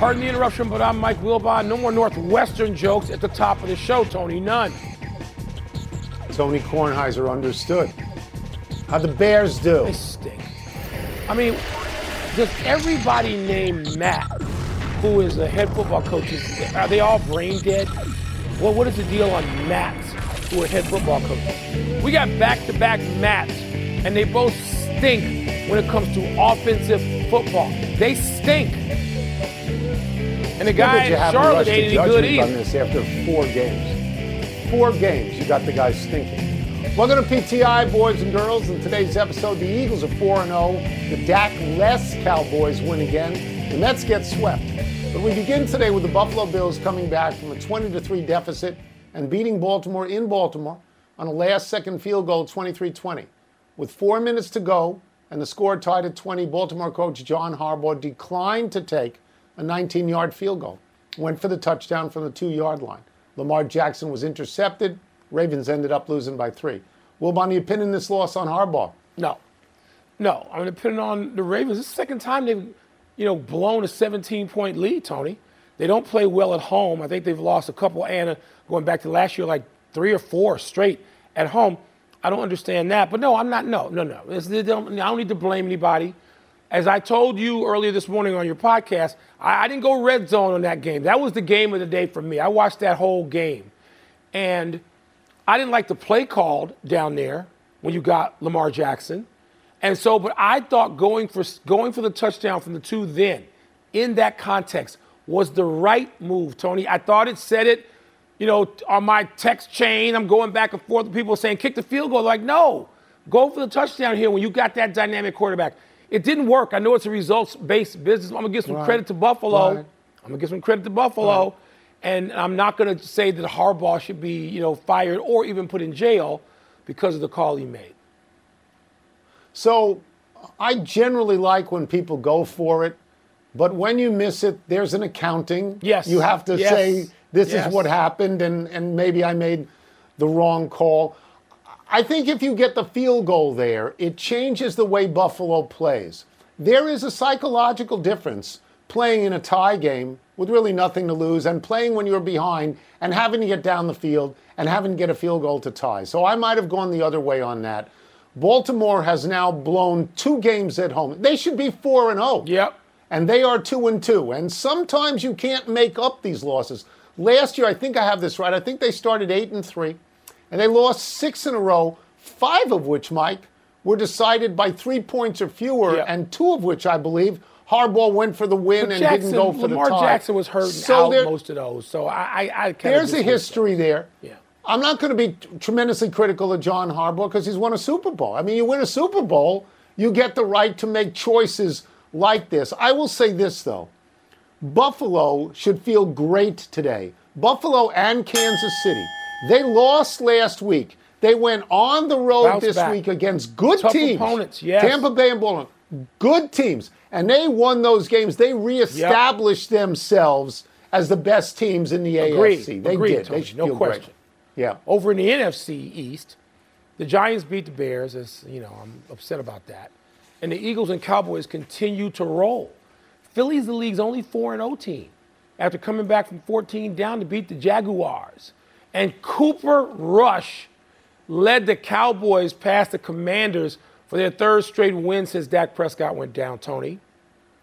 Pardon the interruption, but I'm Mike Wilbon. No more Northwestern jokes at the top of the show, Tony. None. Tony Kornheiser understood. How the Bears do? They stink. I mean, does everybody named Matt, who is the head football coach, are they all brain dead? Well, what is the deal on Matts, who are head football coaches? We got back-to-back Matts, and they both stink when it comes to offensive football. They stink. And the guy in Charlotte ain't any good either. on this after four games. Four games, you got the guy stinking. Welcome to PTI, boys and girls. In today's episode, the Eagles are 4 0. The Dak-less Cowboys win again. The Mets get swept. But we begin today with the Buffalo Bills coming back from a 20 3 deficit and beating Baltimore in Baltimore on a last second field goal 23 20. With four minutes to go and the score tied at 20, Baltimore coach John Harbaugh declined to take a 19 yard field goal, went for the touchdown from the two yard line. Lamar Jackson was intercepted. Ravens ended up losing by three. Will Bonnie opinion this loss on Harbaugh? No. No. I'm going to pin it on the Ravens. This is the second time they've, you know, blown a 17 point lead, Tony. They don't play well at home. I think they've lost a couple, and uh, going back to last year, like three or four straight at home. I don't understand that. But no, I'm not. No, no, no. I don't need to blame anybody. As I told you earlier this morning on your podcast, I, I, didn't go red zone on that game. That was the game of the day for me. I watched that whole game. And I didn't like the play called down there when you got Lamar Jackson. And so, but I thought going for going for the touchdown from the two then, in that context, was the right move, Tony. I thought it said it, you know, on my text chain. I'm going back and forth with people saying kick the field goal. Like, no, go for the touchdown here when you got that dynamic quarterback. It didn't work. I know it's a results-based business. I'm gonna give some right. credit to Buffalo. Right. I'm gonna give some credit to Buffalo, right. and I'm not gonna say that Harbaugh should be, you know, fired or even put in jail because of the call he made. So, I generally like when people go for it, but when you miss it, there's an accounting. Yes. You have to yes. say this yes. is what happened, and and maybe I made the wrong call. I think if you get the field goal there, it changes the way Buffalo plays. There is a psychological difference playing in a tie game with really nothing to lose and playing when you're behind and having to get down the field and having to get a field goal to tie. So I might have gone the other way on that. Baltimore has now blown two games at home. They should be 4 and 0. Yep. And they are 2 and 2. And sometimes you can't make up these losses. Last year, I think I have this right. I think they started 8 and 3 and they lost six in a row, five of which, Mike, were decided by three points or fewer, yeah. and two of which, I believe, Harbaugh went for the win but and Jackson, didn't go for Lamar the tie. Jackson was hurt so out there, most of those, so I, I, I there's a history there. Yeah. I'm not going to be tremendously critical of John Harbaugh because he's won a Super Bowl. I mean, you win a Super Bowl, you get the right to make choices like this. I will say this though: Buffalo should feel great today. Buffalo and Kansas City they lost last week. They went on the road Bounce this back. week against good Tough teams. opponents, yes. Tampa Bay and Baltimore. Good teams. And they won those games. They reestablished themselves as the best teams in the Agreed. AFC. They Agreed, did. Tony. They should no feel question. Great. Yeah. Over in the NFC East, the Giants beat the Bears. As you know, I'm upset about that. And the Eagles and Cowboys continue to roll. Philly's the league's only 4 0 team after coming back from 14 down to beat the Jaguars. And Cooper Rush led the Cowboys past the Commanders for their third straight win since Dak Prescott went down, Tony,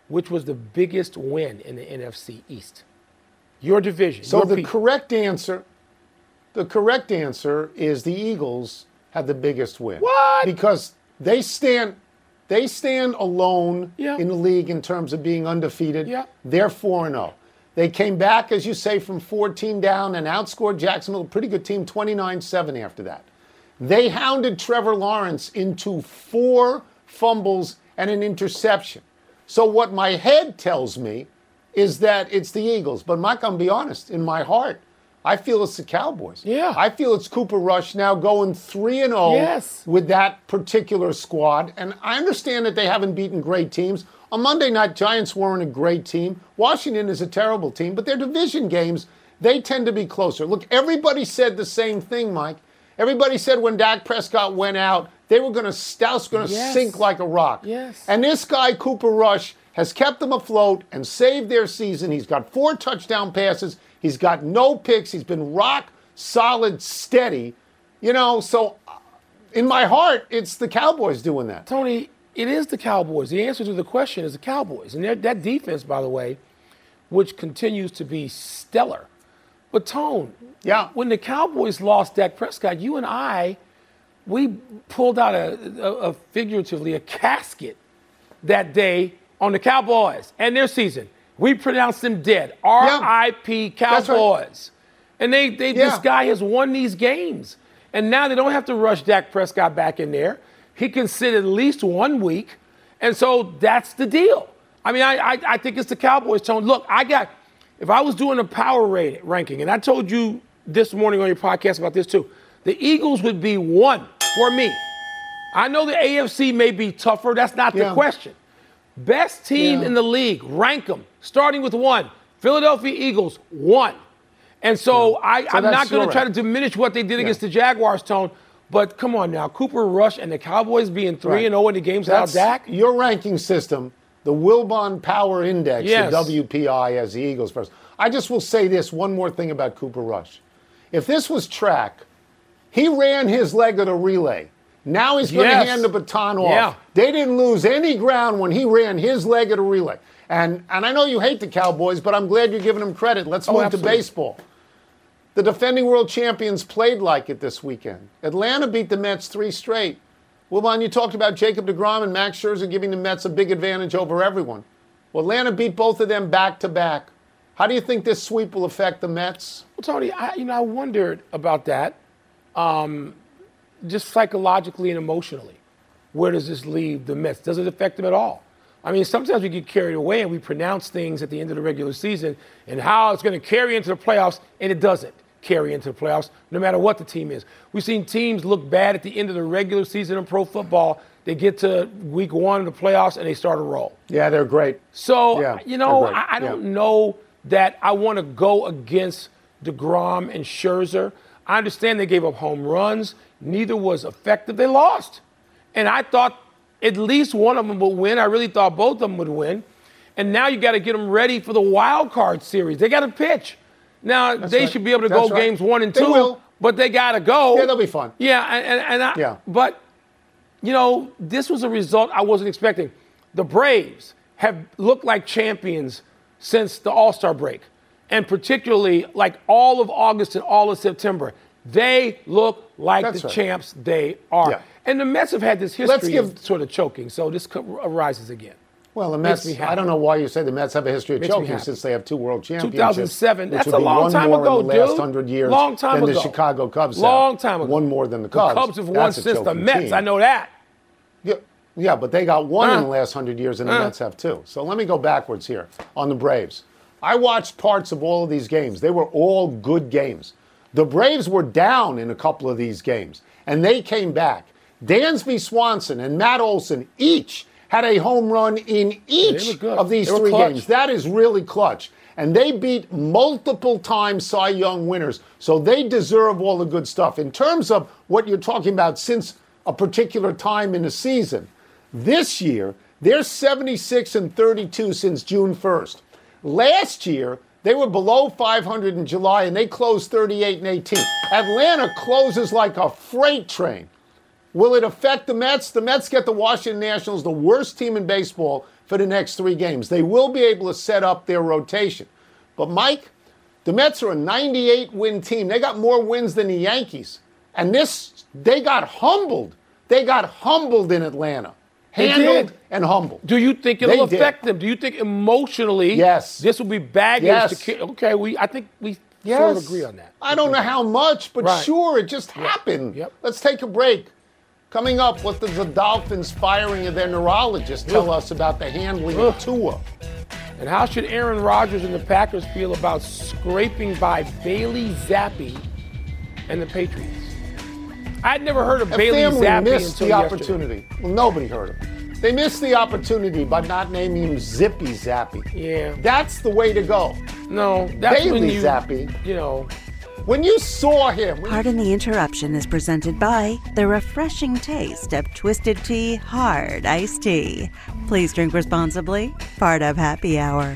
which was the biggest win in the NFC East. Your division. So your the people. correct answer, the correct answer is the Eagles had the biggest win. What? Because they stand they stand alone yeah. in the league in terms of being undefeated. Yeah. They're 4 0. They came back, as you say, from 14 down and outscored Jacksonville, a pretty good team, 29 7 after that. They hounded Trevor Lawrence into four fumbles and an interception. So what my head tells me is that it's the Eagles. But Mike, I'm gonna be honest, in my heart, I feel it's the Cowboys. Yeah. I feel it's Cooper Rush now going 3 and 0 Yes. with that particular squad. And I understand that they haven't beaten great teams. On Monday night, Giants weren't a great team. Washington is a terrible team, but their division games, they tend to be closer. Look, everybody said the same thing, Mike. Everybody said when Dak Prescott went out, they were going to Stout's going to Yes. sink like a rock. Yes. And this guy Cooper Rush has kept them afloat and saved their season. He's got four touchdown passes. He's got no picks. He's been rock solid, steady. You know, so uh, in my heart, it's the Cowboys doing that. Tony, it is the Cowboys. The answer to the question is the Cowboys. And that- that defense, by the way, which continues to be stellar. But Tone, Yeah. when the Cowboys lost Dak Prescott, you and I, we pulled out a, a, a figuratively a casket that day on the Cowboys and their season. We pronounced them dead. R.I.P. Right. Cowboys. And they, they this guy has won these games. And now they don't have to rush Dak Prescott back in there. He can sit at least one week. And so that's the deal. I mean, I, I, I think it's the Cowboys, Tone. Look, I got, if I was doing a power rate ranking, and I told you this morning on your podcast about this too, the Eagles would be one for me. I know the AFC may be tougher. That's not the question. Best team Yeah. in the league, rank them, starting with one. Philadelphia Eagles, one. And so, I, I'm that's not going to try to diminish what they did against the Jaguars, Tone. But come on now, Cooper Rush and the Cowboys being three Right. and zero in the games without That's Dak. your ranking system, the Wilbon Power Index, Yes. the WPI as the Eagles first. I just will say this one more thing about Cooper Rush. If this was track, he ran his leg of the relay. Now he's going to hand the baton off. Yeah. They didn't lose any ground when he ran his leg of the relay. And and I know you hate the Cowboys, but I'm glad you're giving them credit. Let's Oh, move to baseball. The defending world champions played like it this weekend. Atlanta beat the Mets three straight. Wilbon, you talked about Jacob DeGrom and Max Scherzer giving the Mets a big advantage over everyone. Well, Atlanta beat both of them back to back. How do you think this sweep will affect the Mets? Well, Tony, I, you know, I wondered about that, um, just psychologically and emotionally. Where does this leave the Mets? Does it affect them at all? I mean, sometimes we get carried away and we pronounce things at the end of the regular season and how it's going to carry into the playoffs, and it doesn't carry into the playoffs, no matter what the team is. We've seen teams look bad at the end of the regular season in pro football. They get to week one of the playoffs and they start a roll. Yeah, they're great. So, Yeah, you know. I, I don't Yeah. know that I want to go against DeGrom and Scherzer. I understand they gave up home runs. Neither was effective. They lost. And I thought at least one of them would win. I really thought both of them would win. And now you got to get them ready for the wild card series. They got to pitch. Now, they right. should be able to That's go right. games one and They two, will. but they got to go. Yeah, they'll be fun. Yeah, and, and, and I, Yeah. but you know, this was a result I wasn't expecting. The Braves have looked like champions since the All Star break, and particularly like all of August and all of September. They look like That's the right. champs they are. Yeah. And the Mets have had this history Let's give- of sort of choking, so this arises again. Well, the Mets, me. I don't know why you say the Mets have a history of Makes choking since they have two world championships. 2007, that's a long time ago, in the last dude. hundred years Long time than ago. the Chicago Cubs have. Long time ago. One more than the Cubs. The Cubs. Have won That's since the Mets. team. I know that. Yeah, yeah, but they got one in Uh. the last hundred years, and the Uh. Mets have two. So let me go backwards here on the Braves. I watched parts of all of these games. They were all good games. The Braves were down in a couple of these games, and they came back. Dansby Swanson and Matt Olson each had a home run in each of these They three games. That is really clutch. And they beat multiple time Cy Young winners. So they deserve all the good stuff. In terms of what you're talking about since a particular time in the season, this year, they're 76 and 32 since June 1st. Last year, they were below 500 in July and they closed 38 and 18. Atlanta closes like a freight train. Will it affect the Mets? The Mets get the Washington Nationals, the worst team in baseball, for the next three games. They will be able to set up their rotation. But, Mike, the Mets are a 98 win team. They got more wins than the Yankees. And this, they got humbled. They got humbled in Atlanta. They Handled did. and humbled. Do you think it'll They did. affect them? Do you think emotionally Yes. this will be baggage Yes. to Okay, we I think we yes. sort of agree on that. I don't know how much, but Right. sure, it just happened. Yep. Let's take a break. Coming up, what does the Dolphins firing of their neurologist tell us about the handling of Tua? And how should Aaron Rodgers and the Packers feel about scraping by Bailey Zappe and the Patriots? I'd never heard of Bailey family Zappe missed until the yesterday. opportunity. Well, nobody heard him. They missed the opportunity by not naming him Zippy Zappy. Yeah. That's the way to go. No, that's when Bailey you, Zappe. you know, When you saw him, Pardon the interruption is presented by the refreshing taste of Twisted Tea Hard Iced Tea. Please drink responsibly. Part of Happy Hour.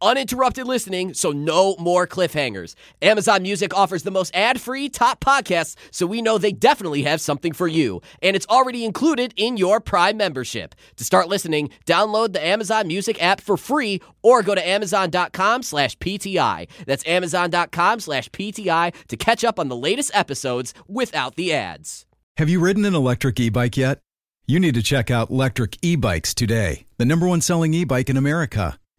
Uninterrupted listening, so no more cliffhangers. Amazon Music offers the most ad free top podcasts, so we know they definitely have something for you. And it's already included in your Prime membership. To start listening, download the Amazon Music app for free or go to amazon.com slash PTI. That's amazon.com slash PTI to catch up on the latest episodes without the ads. Have you ridden an electric e bike yet? You need to check out Lectric E Bikes today, the number one selling e bike in America.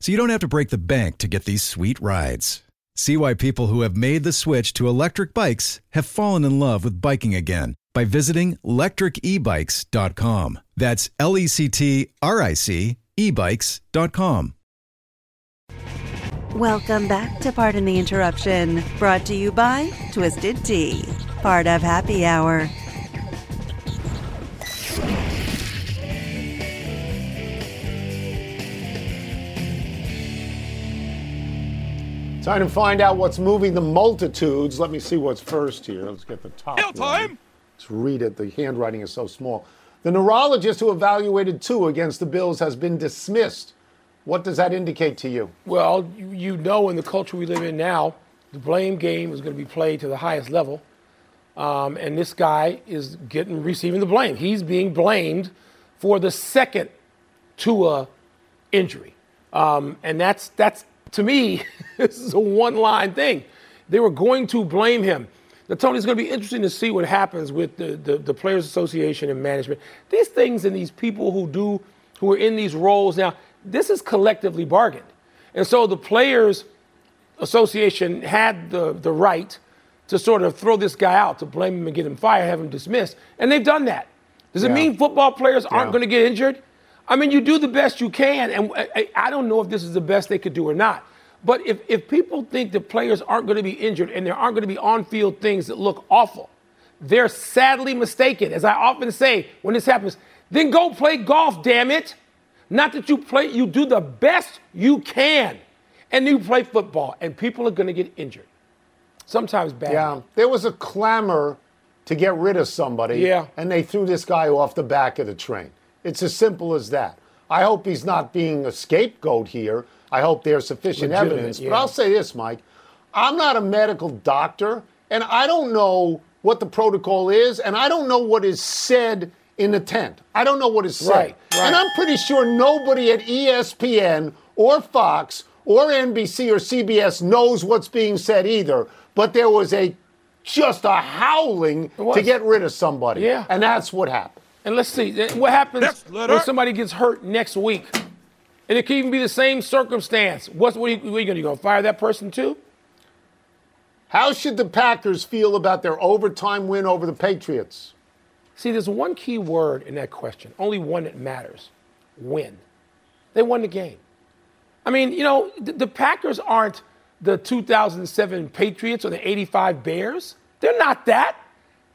so you don't have to break the bank to get these sweet rides. See why people who have made the switch to electric bikes have fallen in love with biking again by visiting lectricebikes.com. That's L E C T R I C ebikes.com. Welcome back to Pardon the Interruption, brought to you by Twisted Tea. Part of Happy Hour. Time to find out what's moving the multitudes. Let me see what's first here. Let's get the top. Hail one. time! Let's read it. The handwriting is so small. The neurologist who evaluated Tua against the Bills has been dismissed. What does that indicate to you? well, you, you know, in the culture we live in now, the blame game is going to be played to the highest level. Um, and this guy is getting receiving the blame. He's being blamed for the second Tua injury, um, and that's that's to me this is a one-line thing. They were going to blame him. Now, Tony, it's going to be interesting to see what happens with the, the, the Players Association and management. These things and these people who do who are in these roles now, this is collectively bargained, and so the Players Association had the the right to sort of throw this guy out, to blame him and get him fired, have him dismissed. And they've done that. Does it Yeah. mean football players aren't Yeah. going to get injured? I mean, you do the best you can. And I, I don't know if this is the best they could do or not. But if, if people think the players aren't going to be injured and there aren't going to be on field things that look awful, they're sadly mistaken. As I often say when this happens, then go play golf, damn it. Not that you play, you do the best you can. And you play football, and people are going to get injured. Sometimes bad. Yeah, there was a clamor to get rid of somebody. Yeah. And they threw this guy off the back of the train. It's as simple as that. I hope he's not being a scapegoat here. I hope there's sufficient Legitimate, evidence. yeah. But I'll say this, Mike. I'm not a medical doctor, and I don't know what the protocol is, and I don't know what is said in the tent. I don't know what is said. Right, right. And I'm pretty sure nobody at ESPN or Fox or NBC or CBS knows what's being said either. But there was a just a howling to get rid of somebody. Yeah. And that's what happened. And let's see what happens Next when somebody gets hurt next week. And it could even be the same circumstance. What's what are you, what are you going to go fire that person too? How should the Packers feel about their overtime win over the Patriots? See, there's one key word in that question, only one that matters win. They won the game. I mean, you know, the, the Packers aren't the 2007 Patriots or the 85 Bears. They're not that.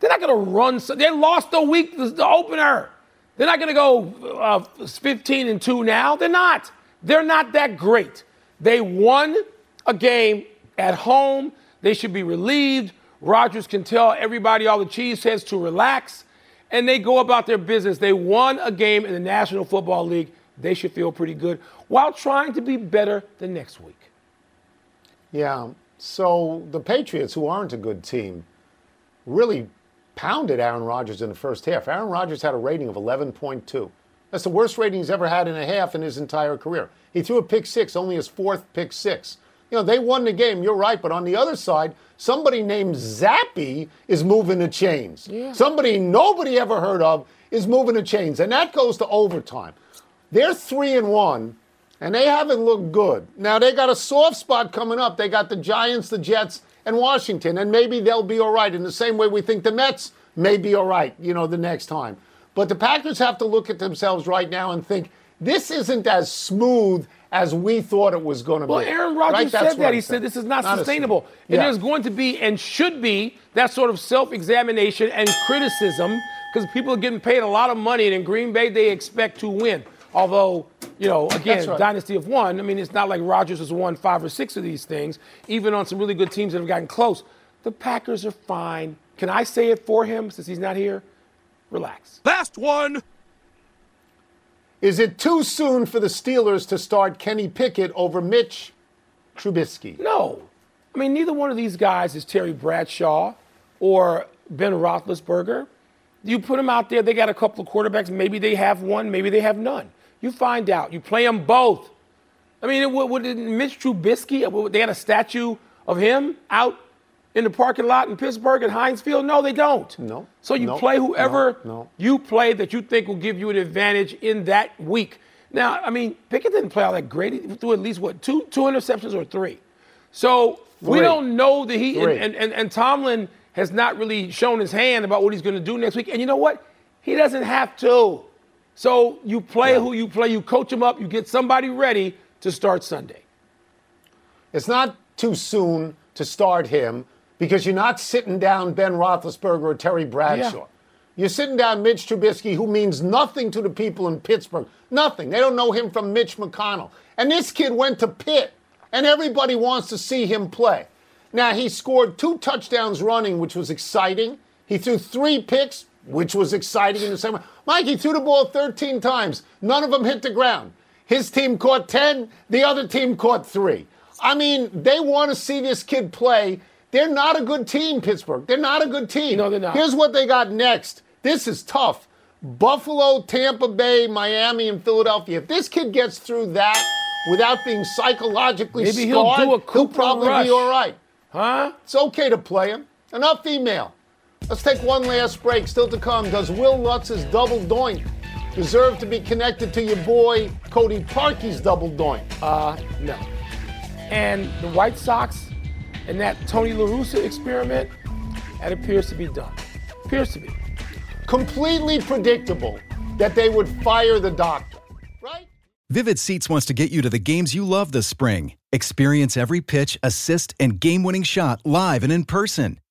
They're not going to run. So, they lost the week, the, opener. They're not going to go uh, 15 and 2 now. They're not. They're not that great. They won a game at home. They should be relieved. Rodgers can tell everybody, all the cheese heads, to relax. And they go about their business. They won a game in the National Football League. They should feel pretty good while trying to be better the next week. Yeah. So the Patriots, who aren't a good team, really pounded Aaron Rodgers in the first half. Aaron Rodgers had a rating of 11.2. That's the worst rating he's ever had in a half in his entire career. He threw a pick six, only his fourth pick six. You know, they won the game, you're right, but on the other side, somebody named Zappe is moving the chains. Yeah. Somebody nobody ever heard of is moving the chains, and that goes to overtime. They're three and one, and they haven't looked good. Now they got a soft spot coming up. They got the Giants, the Jets, and Washington, and maybe they'll be all right in the same way we think the Mets may be all right, you know, the next time. But the Packers have to look at themselves right now and think this isn't as smooth as we thought it was going to well, be. Well, Aaron Rodgers right? said that. He said this is not, not sustainable. And yeah. there's going to be and should be that sort of self examination and criticism because people are getting paid a lot of money, and in Green Bay, they expect to win. Although, you know, again, right. dynasty of one. I mean, it's not like Rodgers has won five or six of these things, even on some really good teams that have gotten close. The Packers are fine. Can I say it for him since he's not here? Relax. Last one. Is it too soon for the Steelers to start Kenny Pickett over Mitch Trubisky? No. I mean, neither one of these guys is Terry Bradshaw or Ben Roethlisberger. You put them out there, they got a couple of quarterbacks. Maybe they have one, maybe they have none. You find out. You play them both. I mean, what, what did Mitch Trubisky, uh, they had a statue of him out in the parking lot in Pittsburgh at Heinz Field? No, they don't. No. So you no, play whoever no, no. you play that you think will give you an advantage in that week. Now, I mean, Pickett didn't play all that great. He threw at least what two two interceptions or three. So three. we don't know that he and, and, and, and Tomlin has not really shown his hand about what he's going to do next week. And you know what? He doesn't have to. So you play yeah. who you play, you coach him up, you get somebody ready to start Sunday. It's not too soon to start him because you're not sitting down Ben Roethlisberger or Terry Bradshaw. Yeah. You're sitting down Mitch Trubisky, who means nothing to the people in Pittsburgh. Nothing. They don't know him from Mitch McConnell. And this kid went to Pitt, and everybody wants to see him play. Now, he scored two touchdowns running, which was exciting. He threw three picks, which was exciting in the same way. Mike, he threw the ball 13 times. None of them hit the ground. His team caught 10, the other team caught three. I mean, they want to see this kid play. They're not a good team, Pittsburgh. They're not a good team. No, they're not. Here's what they got next. This is tough. Buffalo, Tampa Bay, Miami, and Philadelphia. If this kid gets through that without being psychologically Maybe scarred, he'll, do a he'll probably rush. be all right. Huh? It's okay to play him. Enough female. Let's take one last break. Still to come. Does Will Lutz's double doink deserve to be connected to your boy Cody Parkey's double doink? Uh, no. And the White Sox and that Tony La Russa experiment, that appears to be done. Appears to be. Completely predictable that they would fire the doctor, right? Vivid Seats wants to get you to the games you love this spring. Experience every pitch, assist, and game winning shot live and in person.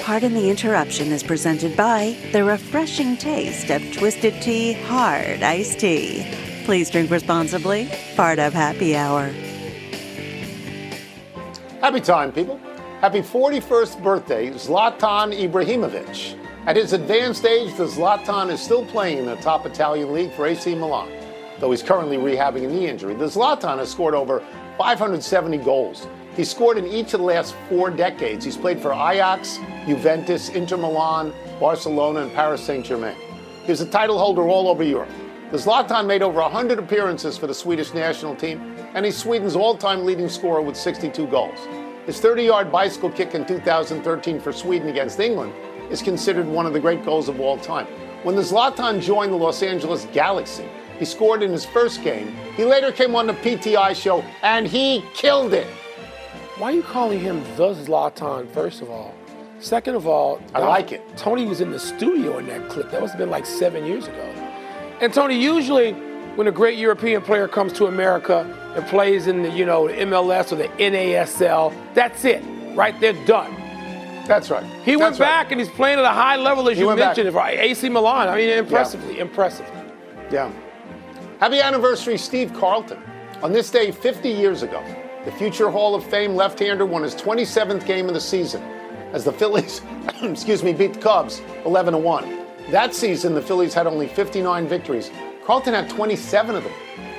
Pardon the Interruption is presented by the refreshing taste of Twisted Tea Hard Iced Tea. Please drink responsibly. Part of Happy Hour. Happy time, people. Happy 41st birthday, Zlatan Ibrahimovic. At his advanced age, the Zlatan is still playing in the top Italian league for AC Milan. Though he's currently rehabbing a knee injury, the Zlatan has scored over 570 goals. He scored in each of the last four decades. He's played for Ajax, Juventus, Inter Milan, Barcelona, and Paris Saint Germain. He was a title holder all over Europe. The Zlatan made over 100 appearances for the Swedish national team, and he's Sweden's all time leading scorer with 62 goals. His 30 yard bicycle kick in 2013 for Sweden against England is considered one of the great goals of all time. When the Zlatan joined the Los Angeles Galaxy, he scored in his first game. He later came on the PTI show and he killed it. Why are you calling him the Zlatan, first of all? Second of all, I like it. Tony was in the studio in that clip. That must have been like seven years ago. And Tony, usually when a great European player comes to America and plays in the, you know, MLS or the NASL, that's it, right? They're done. That's right. He That's went right. back and he's playing at a high level, as He you mentioned, right? AC Milan. I mean, impressively, impressively. Yeah. Happy anniversary, Steve Carlton. On this day 50 years ago, the future Hall of Fame left-hander won his 27th game of the season as the Phillies, excuse me, beat the Cubs 11 1. That season, the Phillies had only 59 victories. Carlton had 27 of them.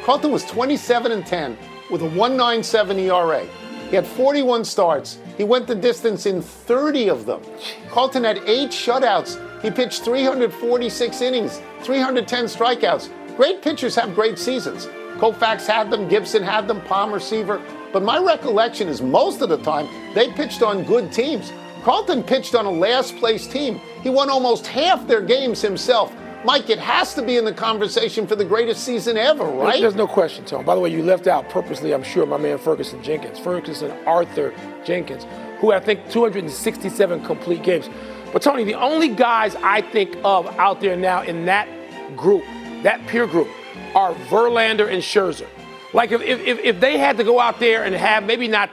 Carlton was 27 and 10 with a 1.97 ERA. He had 41 starts. He went the distance in 30 of them. Carlton had eight shutouts. He pitched 346 innings, 310 strikeouts. Great pitchers have great seasons. Koufax had them, Gibson had them, Palm receiver. But my recollection is most of the time they pitched on good teams. Carlton pitched on a last place team. He won almost half their games himself. Mike, it has to be in the conversation for the greatest season ever, right? There's no question, Tom. By the way, you left out purposely, I'm sure, my man Ferguson Jenkins. Ferguson Arthur Jenkins, who I think 267 complete games. But Tony, the only guys I think of out there now in that group, that peer group, are Verlander and Scherzer. Like if, if, if they had to go out there and have maybe not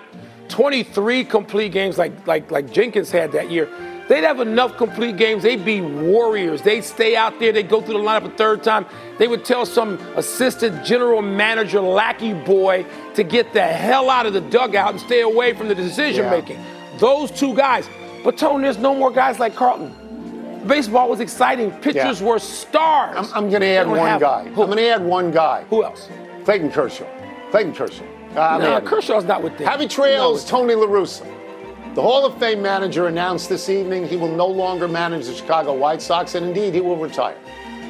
23 complete games like, like, like Jenkins had that year, they'd have enough complete games. They'd be warriors. They'd stay out there. They'd go through the lineup a third time. They would tell some assistant general manager lackey boy to get the hell out of the dugout and stay away from the decision Yeah. making. Those two guys. But Tony, there's no more guys like Carlton. Baseball was exciting. Pitchers Yeah. were stars. I'm, I'm going to add one guy. Who, I'm going to add one guy. who else? Clayton Kershaw. Clayton Kershaw. Uh, Nah. Kershaw's not with them. Happy trails, Tony La Russa. The Hall of Fame manager announced this evening he will no longer manage the Chicago White Sox, and indeed he will retire.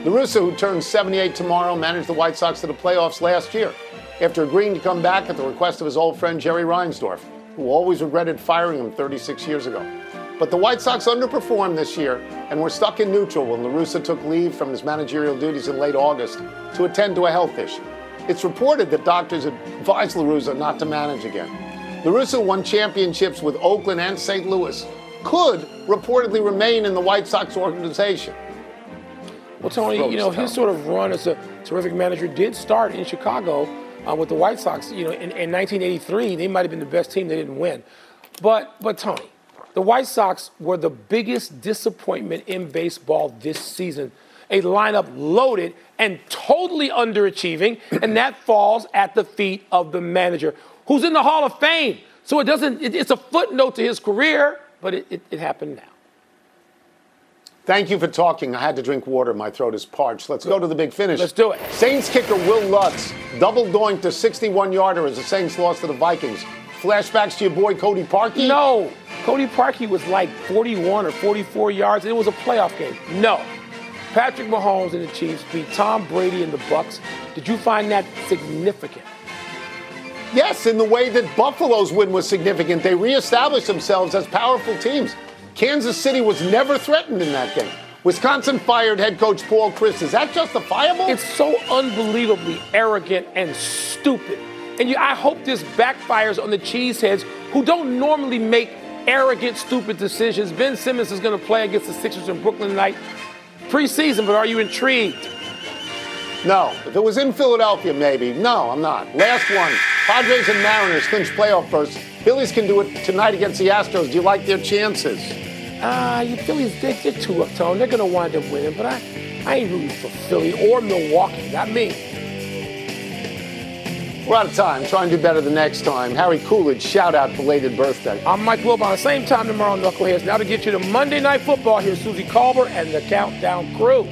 La Russa, who turns 78 tomorrow, managed the White Sox to the playoffs last year after agreeing to come back at the request of his old friend Jerry Reinsdorf, who always regretted firing him 36 years ago. But the White Sox underperformed this year and were stuck in neutral when La Russa took leave from his managerial duties in late August to attend to a health issue. It's reported that doctors advised La Russa not to manage again. La Russa won championships with Oakland and St. Louis, could reportedly remain in the White Sox organization. Well, Tony, you know, his sort of run as a terrific manager did start in Chicago uh, with the White Sox. You know, in, in 1983, they might have been the best team. They didn't win. But, but Tony, the White Sox were the biggest disappointment in baseball this season. A lineup loaded and totally underachieving, and that falls at the feet of the manager, who's in the Hall of Fame. So it doesn't. It, it's a footnote to his career, but it, it, it happened now. Thank you for talking. I had to drink water. My throat is parched. Let's go to the big finish. Let's do it. Saints kicker Will Lutz double doinked a 61 yarder as the Saints lost to the Vikings. Flashbacks to your boy Cody Parkey? No. Cody Parkey was like 41 or 44 yards, it was a playoff game. No. Patrick Mahomes and the Chiefs beat Tom Brady and the Bucks. Did you find that significant? Yes, in the way that Buffalo's win was significant. They reestablished themselves as powerful teams. Kansas City was never threatened in that game. Wisconsin fired head coach Paul Chryst. Is that justifiable? It's so unbelievably arrogant and stupid. And you, I hope this backfires on the cheeseheads who don't normally make arrogant, stupid decisions. Ben Simmons is going to play against the Sixers in Brooklyn tonight. Preseason, but are you intrigued? No. If it was in Philadelphia, maybe. No, I'm not. Last one. Padres and Mariners clinch playoff first. Phillies can do it tonight against the Astros. Do you like their chances? Ah, you Phillies, they, they're too uptown. They're going to wind up winning, but I, I ain't rooting for Philly or Milwaukee. Not me. We're out of time. Try and do better the next time. Harry Coolidge, shout out belated birthday. I'm Mike Wilbon. Same time tomorrow, Knuckleheads. Now to get you to Monday Night Football, here's Suzy Kolber and the Countdown Crew.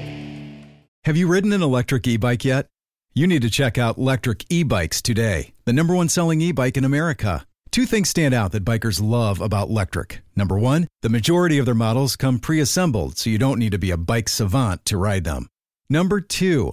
Have you ridden an electric e bike yet? You need to check out Lectric E Bikes today, the the number one selling e bike in America. Two things stand out that bikers love about Lectric. Number one, the majority of their models come pre assembled, so you don't need to be a bike savant to ride them. Number two,